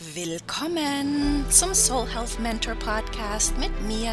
Willkommen zum Soul Health Mentor Podcast mit mir,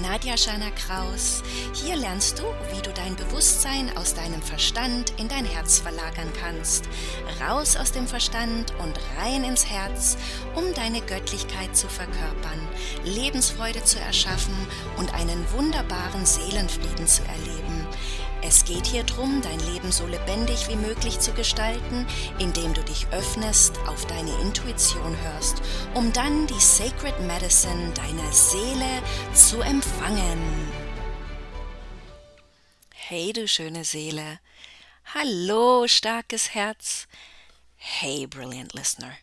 Nadja Schana Kraus. Hier lernst du, wie du dein Bewusstsein aus deinem Verstand in dein Herz verlagern kannst. Raus aus dem Verstand und rein ins Herz, um deine Göttlichkeit zu verkörpern, Lebensfreude zu erschaffen und einen wunderbaren Seelenfrieden zu erleben. Es geht hier darum, dein Leben so lebendig wie möglich zu gestalten, indem du dich öffnest, auf deine Intuition hörst, um dann die Sacred Medicine deiner Seele zu empfangen. Hey du schöne Seele. Hallo starkes Herz. Hey Brilliant Listener.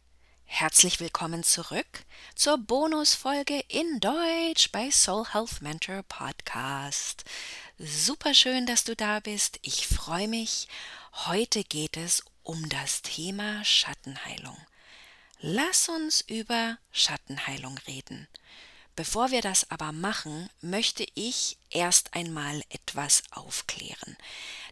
Herzlich willkommen zurück zur Bonusfolge in Deutsch bei Soul Health Mentor Podcast. Super schön, dass du da bist. Ich freue mich. Heute geht es um das Thema Schattenheilung. Lass uns über Schattenheilung reden. Bevor wir das aber machen, möchte ich erst einmal etwas aufklären.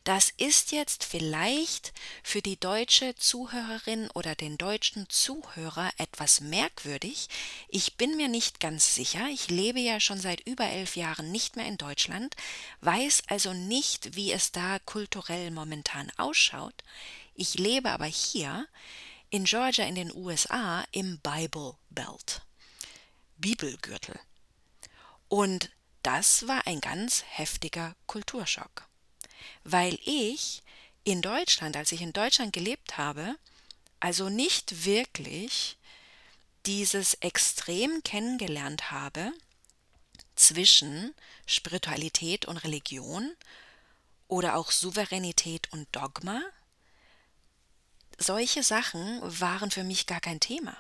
Das ist jetzt vielleicht für die deutsche Zuhörerin oder den deutschen Zuhörer etwas merkwürdig. Ich bin mir nicht ganz sicher. Ich lebe ja schon seit über elf Jahren nicht mehr in Deutschland, weiß also nicht, wie es da kulturell momentan ausschaut. Ich lebe aber hier in Georgia in den USA im Bible Belt. Bibelgürtel. Und das war ein ganz heftiger Kulturschock, weil ich in Deutschland, als ich in Deutschland gelebt habe, also nicht wirklich dieses Extrem kennengelernt habe zwischen Spiritualität und Religion oder auch Souveränität und Dogma. Solche Sachen waren für mich gar kein Thema.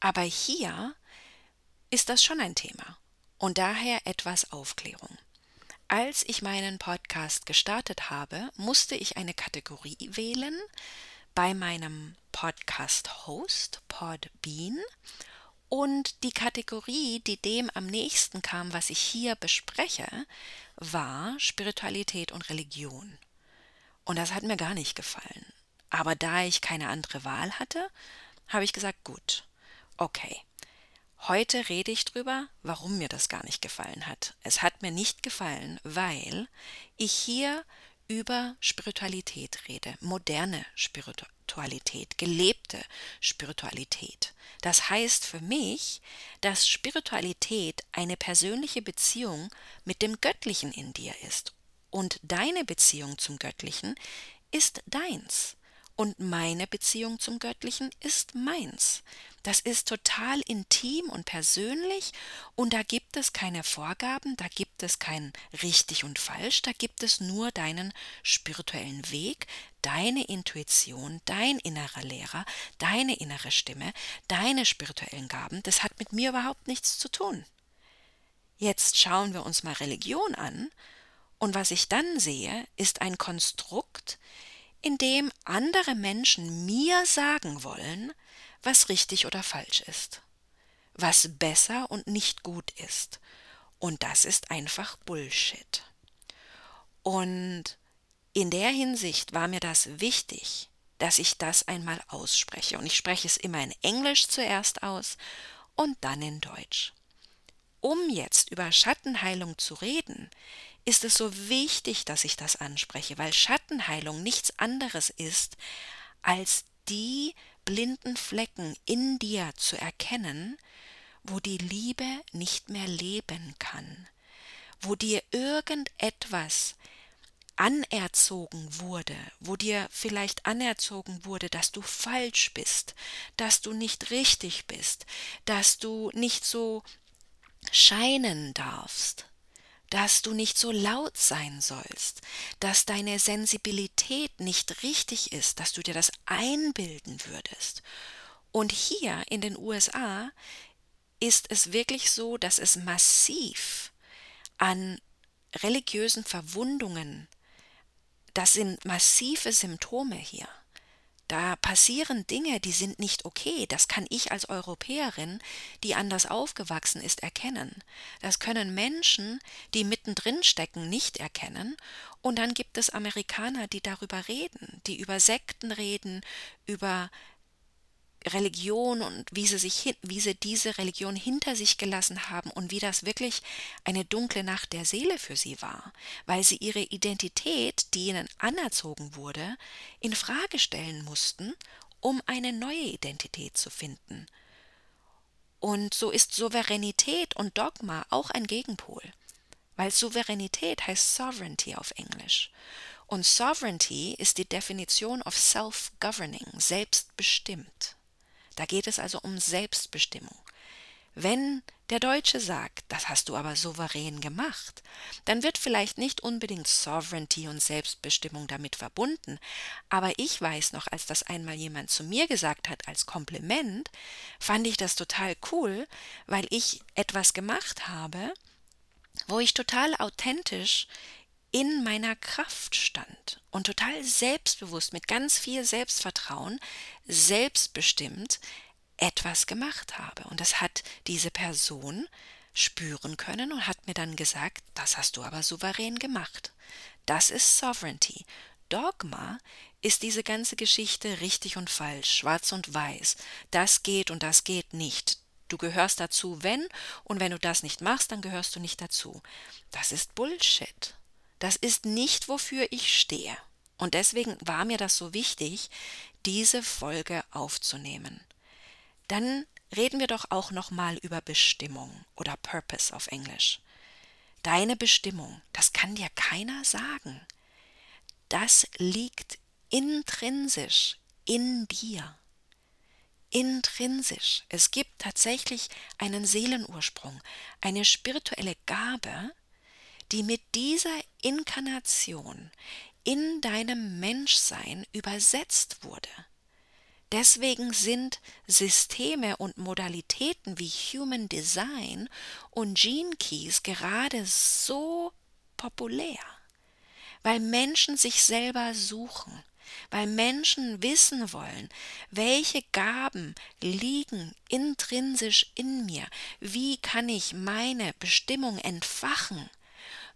Aber hier ist das schon ein Thema. Und daher etwas Aufklärung. Als ich meinen Podcast gestartet habe, musste ich eine Kategorie wählen bei meinem Podcast-Host Podbean und die Kategorie, die dem am nächsten kam, was ich hier bespreche, war Spiritualität und Religion. Und das hat mir gar nicht gefallen. Aber da ich keine andere Wahl hatte, habe ich gesagt, gut, okay, Heute rede ich drüber, warum mir das gar nicht gefallen hat. Es hat mir nicht gefallen, weil ich hier über Spiritualität rede, moderne Spiritualität, gelebte Spiritualität. Das heißt für mich, dass Spiritualität eine persönliche Beziehung mit dem Göttlichen in dir ist. Und deine Beziehung zum Göttlichen ist deins und meine Beziehung zum Göttlichen ist meins. Das ist total intim und persönlich und da gibt es keine Vorgaben, da gibt es kein richtig und falsch, da gibt es nur deinen spirituellen Weg, deine Intuition, dein innerer Lehrer, deine innere Stimme, deine spirituellen Gaben. Das hat mit mir überhaupt nichts zu tun. Jetzt schauen wir uns mal Religion an und was ich dann sehe, ist ein Konstrukt, indem andere Menschen mir sagen wollen, was richtig oder falsch ist, was besser und nicht gut ist. Und das ist einfach Bullshit. Und in der Hinsicht war mir das wichtig, dass ich das einmal ausspreche. Und ich spreche es immer in Englisch zuerst aus und dann in Deutsch. Um jetzt über Schattenheilung zu reden, ist es so wichtig, dass ich das anspreche, weil Schattenheilung nichts anderes ist, als die blinden Flecken in dir zu erkennen, wo die Liebe nicht mehr leben kann, wo dir irgendetwas anerzogen wurde, wo dir vielleicht anerzogen wurde, dass du falsch bist, dass du nicht richtig bist, dass du nicht so scheinen darfst, dass du nicht so laut sein sollst, dass deine Sensibilität nicht richtig ist, dass du dir das einbilden würdest. Und hier in den USA ist es wirklich so, dass es massiv an religiösen Verwundungen, das sind massive Symptome hier. Da passieren Dinge, die sind nicht okay. Das kann ich als Europäerin, die anders aufgewachsen ist, erkennen. Das können Menschen, die mittendrin stecken, nicht erkennen. Und dann gibt es Amerikaner, die darüber reden, die über Sekten reden, über Religion und wie sie sich wie sie diese Religion hinter sich gelassen haben und wie das wirklich eine dunkle Nacht der Seele für sie war, weil sie ihre Identität, die ihnen anerzogen wurde, in Frage stellen mussten, um eine neue Identität zu finden. Und so ist Souveränität und Dogma auch ein Gegenpol, weil Souveränität heißt Sovereignty auf Englisch. Und Sovereignty ist die Definition of self-governing, selbstbestimmt. Da geht es also um Selbstbestimmung. Wenn der Deutsche sagt, das hast du aber souverän gemacht, dann wird vielleicht nicht unbedingt Sovereignty und Selbstbestimmung damit verbunden, aber ich weiß noch, als das einmal jemand zu mir gesagt hat als Kompliment, fand ich das total cool, weil ich etwas gemacht habe, wo ich total authentisch in meiner Kraft stand und total selbstbewusst, mit ganz viel Selbstvertrauen, selbstbestimmt etwas gemacht habe. Und das hat diese Person spüren können und hat mir dann gesagt, das hast du aber souverän gemacht. Das ist Sovereignty. Dogma ist diese ganze Geschichte richtig und falsch, schwarz und weiß. Das geht und das geht nicht. Du gehörst dazu, wenn, und wenn du das nicht machst, dann gehörst du nicht dazu. Das ist Bullshit. Das ist nicht, wofür ich stehe. Und deswegen war mir das so wichtig, diese Folge aufzunehmen. Dann reden wir doch auch noch mal über Bestimmung oder Purpose auf Englisch. Deine Bestimmung, das kann dir keiner sagen. Das liegt intrinsisch in dir. Intrinsisch. Es gibt tatsächlich einen Seelenursprung, eine spirituelle Gabe, die mit dieser Inkarnation in deinem Menschsein übersetzt wurde. Deswegen sind Systeme und Modalitäten wie Human Design und Gene Keys gerade so populär, weil Menschen sich selber suchen, weil Menschen wissen wollen, welche Gaben liegen intrinsisch in mir, wie kann ich meine Bestimmung entfachen,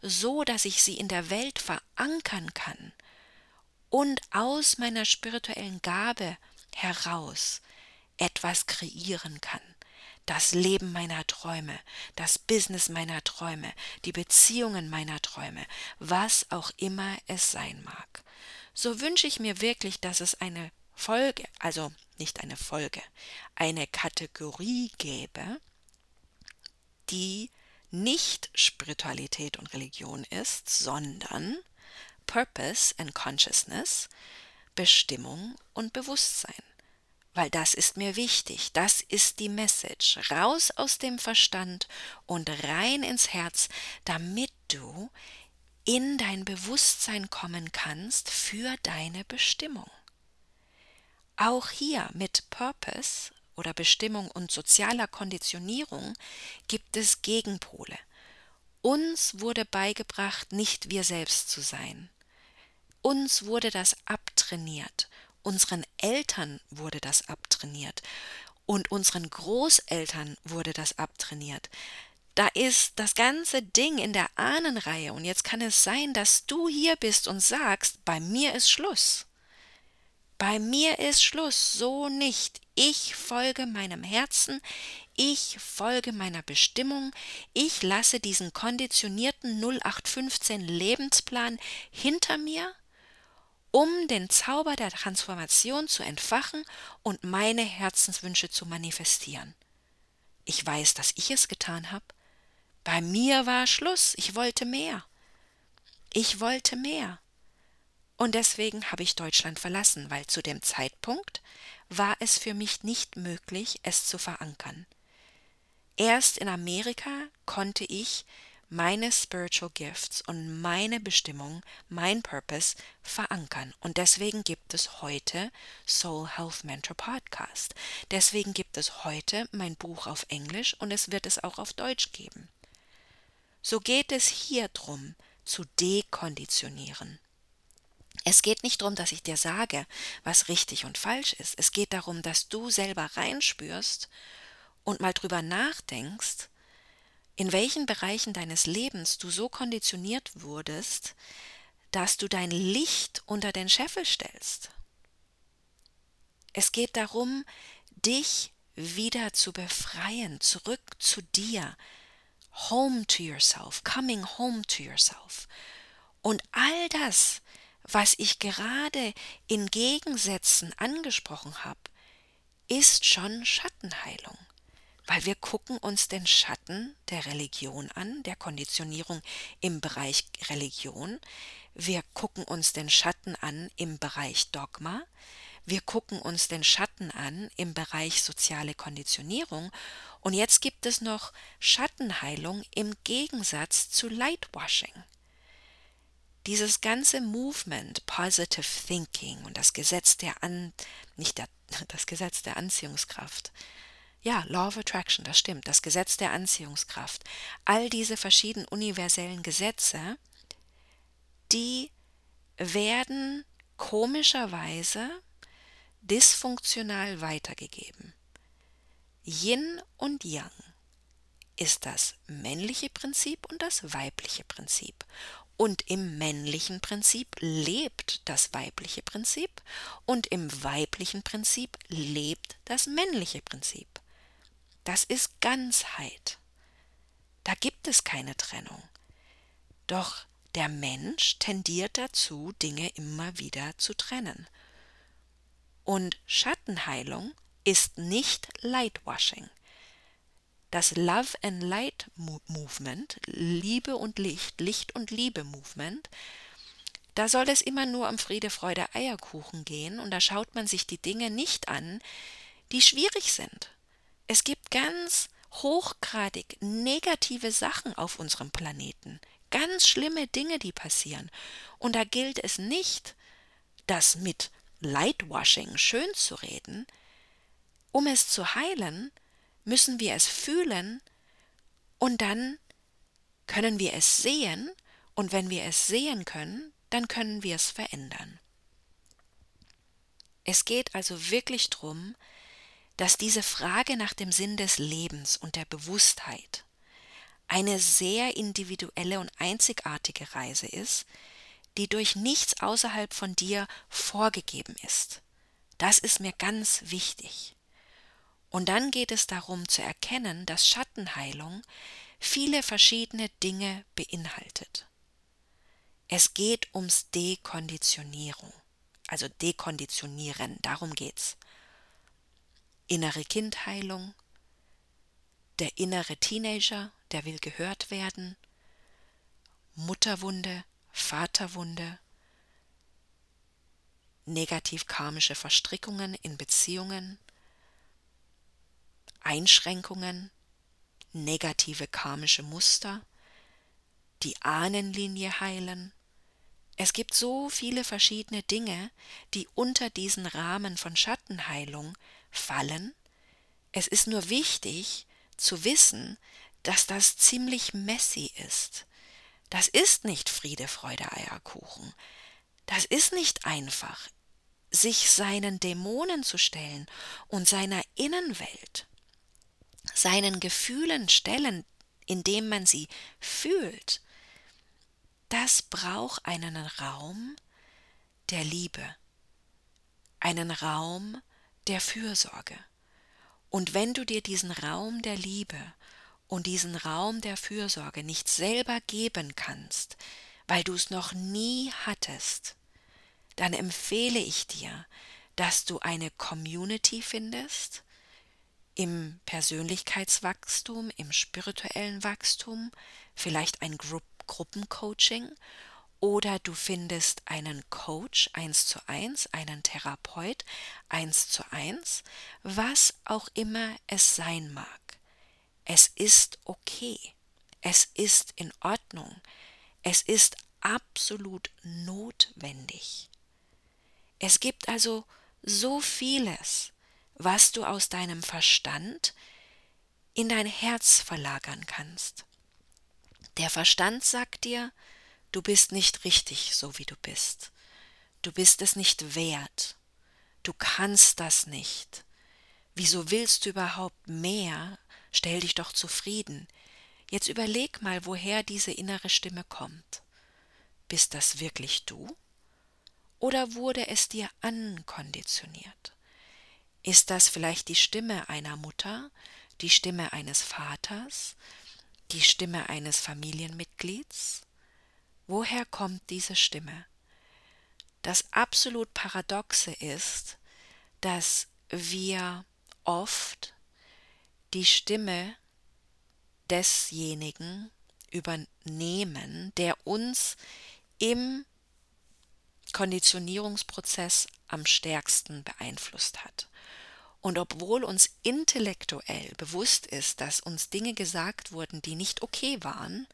so dass ich sie in der Welt verankern kann und aus meiner spirituellen Gabe heraus etwas kreieren kann. Das Leben meiner Träume, das Business meiner Träume, die Beziehungen meiner Träume, was auch immer es sein mag. So wünsche ich mir wirklich, dass es eine Folge, also nicht eine Folge, eine Kategorie gäbe, die nicht Spiritualität und Religion ist, sondern Purpose and Consciousness, Bestimmung und Bewusstsein. Weil das ist mir wichtig, das ist die Message. Raus aus dem Verstand und rein ins Herz, damit du in dein Bewusstsein kommen kannst für deine Bestimmung. Auch hier mit Purpose oder Bestimmung und sozialer Konditionierung gibt es Gegenpole. Uns wurde beigebracht, nicht wir selbst zu sein. Uns wurde das abtrainiert. Unseren Eltern wurde das abtrainiert. Und unseren Großeltern wurde das abtrainiert. Da ist das ganze Ding in der Ahnenreihe. Und jetzt kann es sein, dass du hier bist und sagst, bei mir ist Schluss. Bei mir ist Schluss, so nicht. Ich folge meinem Herzen, ich folge meiner Bestimmung, ich lasse diesen konditionierten 0815 Lebensplan hinter mir, um den Zauber der Transformation zu entfachen und meine Herzenswünsche zu manifestieren. Ich weiß, dass ich es getan habe. Bei mir war Schluss, ich wollte mehr. Ich wollte mehr. Und deswegen habe ich Deutschland verlassen, weil zu dem Zeitpunkt war es für mich nicht möglich, es zu verankern. Erst in Amerika konnte ich meine Spiritual Gifts und meine Bestimmung, mein Purpose verankern. Und deswegen gibt es heute Soul Health Mentor Podcast. Deswegen gibt es heute mein Buch auf Englisch und es wird es auch auf Deutsch geben. So geht es hier drum, zu dekonditionieren. Es geht nicht darum, dass ich dir sage, was richtig und falsch ist. Es geht darum, dass du selber reinspürst und mal drüber nachdenkst, in welchen Bereichen deines Lebens du so konditioniert wurdest, dass du dein Licht unter den Scheffel stellst. Es geht darum, dich wieder zu befreien, zurück zu dir, home to yourself, coming home to yourself. Und all das, was ich gerade in Gegensätzen angesprochen habe, ist schon Schattenheilung weil wir gucken uns den Schatten der Religion an, der Konditionierung im Bereich Religion. Wir gucken uns den Schatten an im Bereich Dogma. Wir gucken uns den Schatten an im Bereich soziale Konditionierung. Und jetzt gibt es noch Schattenheilung im Gegensatz zu Lightwashing. Dieses ganze Movement Positive Thinking und das Gesetz der An nicht der, das Gesetz der Anziehungskraft, ja, Law of Attraction, das stimmt, das Gesetz der Anziehungskraft. All diese verschiedenen universellen Gesetze, die werden komischerweise dysfunktional weitergegeben. Yin und Yang ist das männliche Prinzip und das weibliche Prinzip. Und im männlichen Prinzip lebt das weibliche Prinzip und im weiblichen Prinzip lebt das männliche Prinzip. Das ist Ganzheit. Da gibt es keine Trennung. Doch der Mensch tendiert dazu, Dinge immer wieder zu trennen. Und Schattenheilung ist nicht Lightwashing. Das Love and Light Movement, Liebe und Licht, Licht und Liebe Movement, da soll es immer nur um Friede, Freude, Eierkuchen gehen und da schaut man sich die Dinge nicht an, die schwierig sind, es gibt ganz hochgradig negative Sachen auf unserem Planeten, ganz schlimme Dinge, die passieren. Und da gilt es nicht, das mit Lightwashing schön zu reden. Um es zu heilen, müssen wir es fühlen und dann können wir es sehen und wenn wir es sehen können, dann können wir es verändern. Es geht also wirklich darum, dass diese Frage nach dem Sinn des Lebens und der Bewusstheit eine sehr individuelle und einzigartige Reise ist, die durch nichts außerhalb von dir vorgegeben ist. Das ist mir ganz wichtig. Und dann geht es darum zu erkennen, dass Schattenheilung viele verschiedene Dinge beinhaltet. Es geht ums Dekonditionierung, also Dekonditionieren, darum geht's innere Kindheilung, der innere Teenager, der will gehört werden, Mutterwunde, Vaterwunde, negativ karmische Verstrickungen in Beziehungen, Einschränkungen, negative karmische Muster, die Ahnenlinie heilen. Es gibt so viele verschiedene Dinge, die unter diesen Rahmen von Schattenheilung fallen. Es ist nur wichtig zu wissen, dass das ziemlich messy ist. Das ist nicht Friede, Freude, Eierkuchen. Das ist nicht einfach, sich seinen Dämonen zu stellen und seiner Innenwelt, seinen Gefühlen stellen, indem man sie fühlt. Das braucht einen Raum der Liebe, einen Raum der Fürsorge. Und wenn du dir diesen Raum der Liebe und diesen Raum der Fürsorge nicht selber geben kannst, weil du es noch nie hattest, dann empfehle ich dir, dass du eine Community findest, im Persönlichkeitswachstum, im spirituellen Wachstum, vielleicht ein Gru Gruppencoaching oder du findest einen Coach eins zu eins, einen Therapeut eins zu eins, was auch immer es sein mag. Es ist okay. Es ist in Ordnung. Es ist absolut notwendig. Es gibt also so vieles, was du aus deinem Verstand in dein Herz verlagern kannst. Der Verstand sagt dir, Du bist nicht richtig, so wie du bist. Du bist es nicht wert. Du kannst das nicht. Wieso willst du überhaupt mehr? Stell dich doch zufrieden. Jetzt überleg mal, woher diese innere Stimme kommt. Bist das wirklich du? Oder wurde es dir ankonditioniert? Ist das vielleicht die Stimme einer Mutter, die Stimme eines Vaters, die Stimme eines Familienmitglieds? Woher kommt diese Stimme? Das absolut Paradoxe ist, dass wir oft die Stimme desjenigen übernehmen, der uns im Konditionierungsprozess am stärksten beeinflusst hat. Und obwohl uns intellektuell bewusst ist, dass uns Dinge gesagt wurden, die nicht okay waren,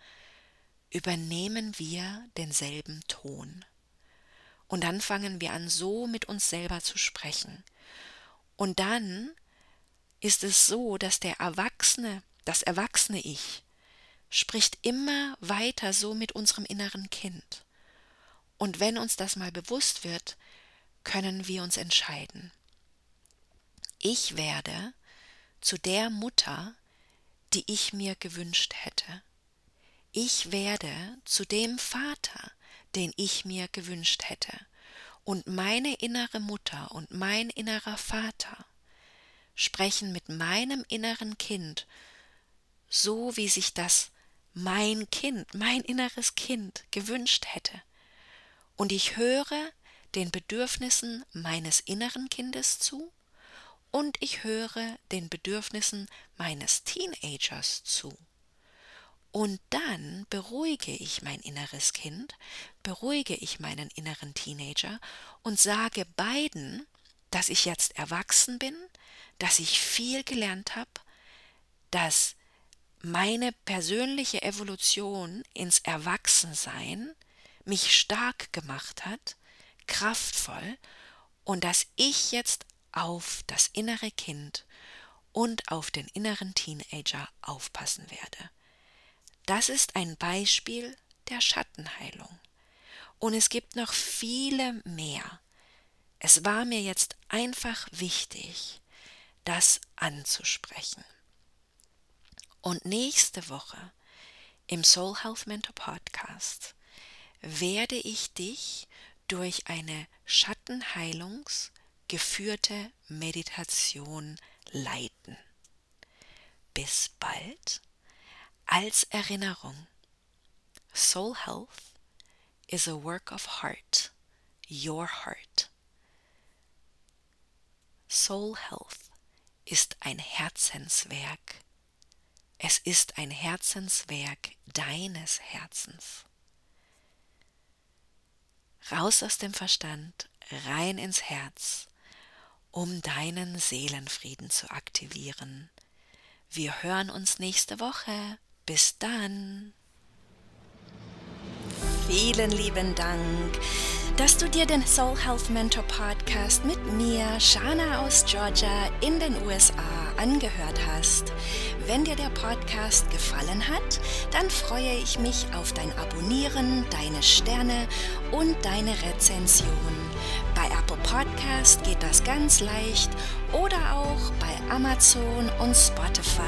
übernehmen wir denselben Ton. Und dann fangen wir an, so mit uns selber zu sprechen. Und dann ist es so, dass der Erwachsene, das erwachsene Ich, spricht immer weiter so mit unserem inneren Kind. Und wenn uns das mal bewusst wird, können wir uns entscheiden. Ich werde zu der Mutter, die ich mir gewünscht hätte. Ich werde zu dem Vater, den ich mir gewünscht hätte. Und meine innere Mutter und mein innerer Vater sprechen mit meinem inneren Kind so, wie sich das mein Kind, mein inneres Kind gewünscht hätte. Und ich höre den Bedürfnissen meines inneren Kindes zu und ich höre den Bedürfnissen meines Teenagers zu. Und dann beruhige ich mein inneres Kind, beruhige ich meinen inneren Teenager und sage beiden, dass ich jetzt erwachsen bin, dass ich viel gelernt habe, dass meine persönliche Evolution ins Erwachsensein mich stark gemacht hat, kraftvoll, und dass ich jetzt auf das innere Kind und auf den inneren Teenager aufpassen werde. Das ist ein Beispiel der Schattenheilung. Und es gibt noch viele mehr. Es war mir jetzt einfach wichtig, das anzusprechen. Und nächste Woche im Soul Health Mentor Podcast werde ich dich durch eine Schattenheilungsgeführte Meditation leiten. Bis bald. Als Erinnerung, Soul Health is a work of heart, your heart. Soul Health ist ein Herzenswerk es ist ein Herzenswerk deines Herzens. Raus aus dem Verstand, rein ins Herz, um deinen Seelenfrieden zu aktivieren. Wir hören uns nächste Woche. Bis dann. Vielen lieben Dank dass du dir den Soul Health Mentor Podcast mit mir, Shana aus Georgia in den USA angehört hast. Wenn dir der Podcast gefallen hat, dann freue ich mich auf dein Abonnieren, deine Sterne und deine Rezension. Bei Apple Podcast geht das ganz leicht oder auch bei Amazon und Spotify.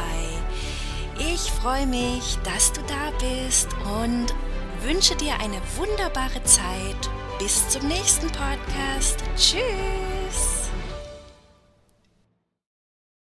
Ich freue mich, dass du da bist und wünsche dir eine wunderbare Zeit bis zum nächsten Podcast. Tschüss.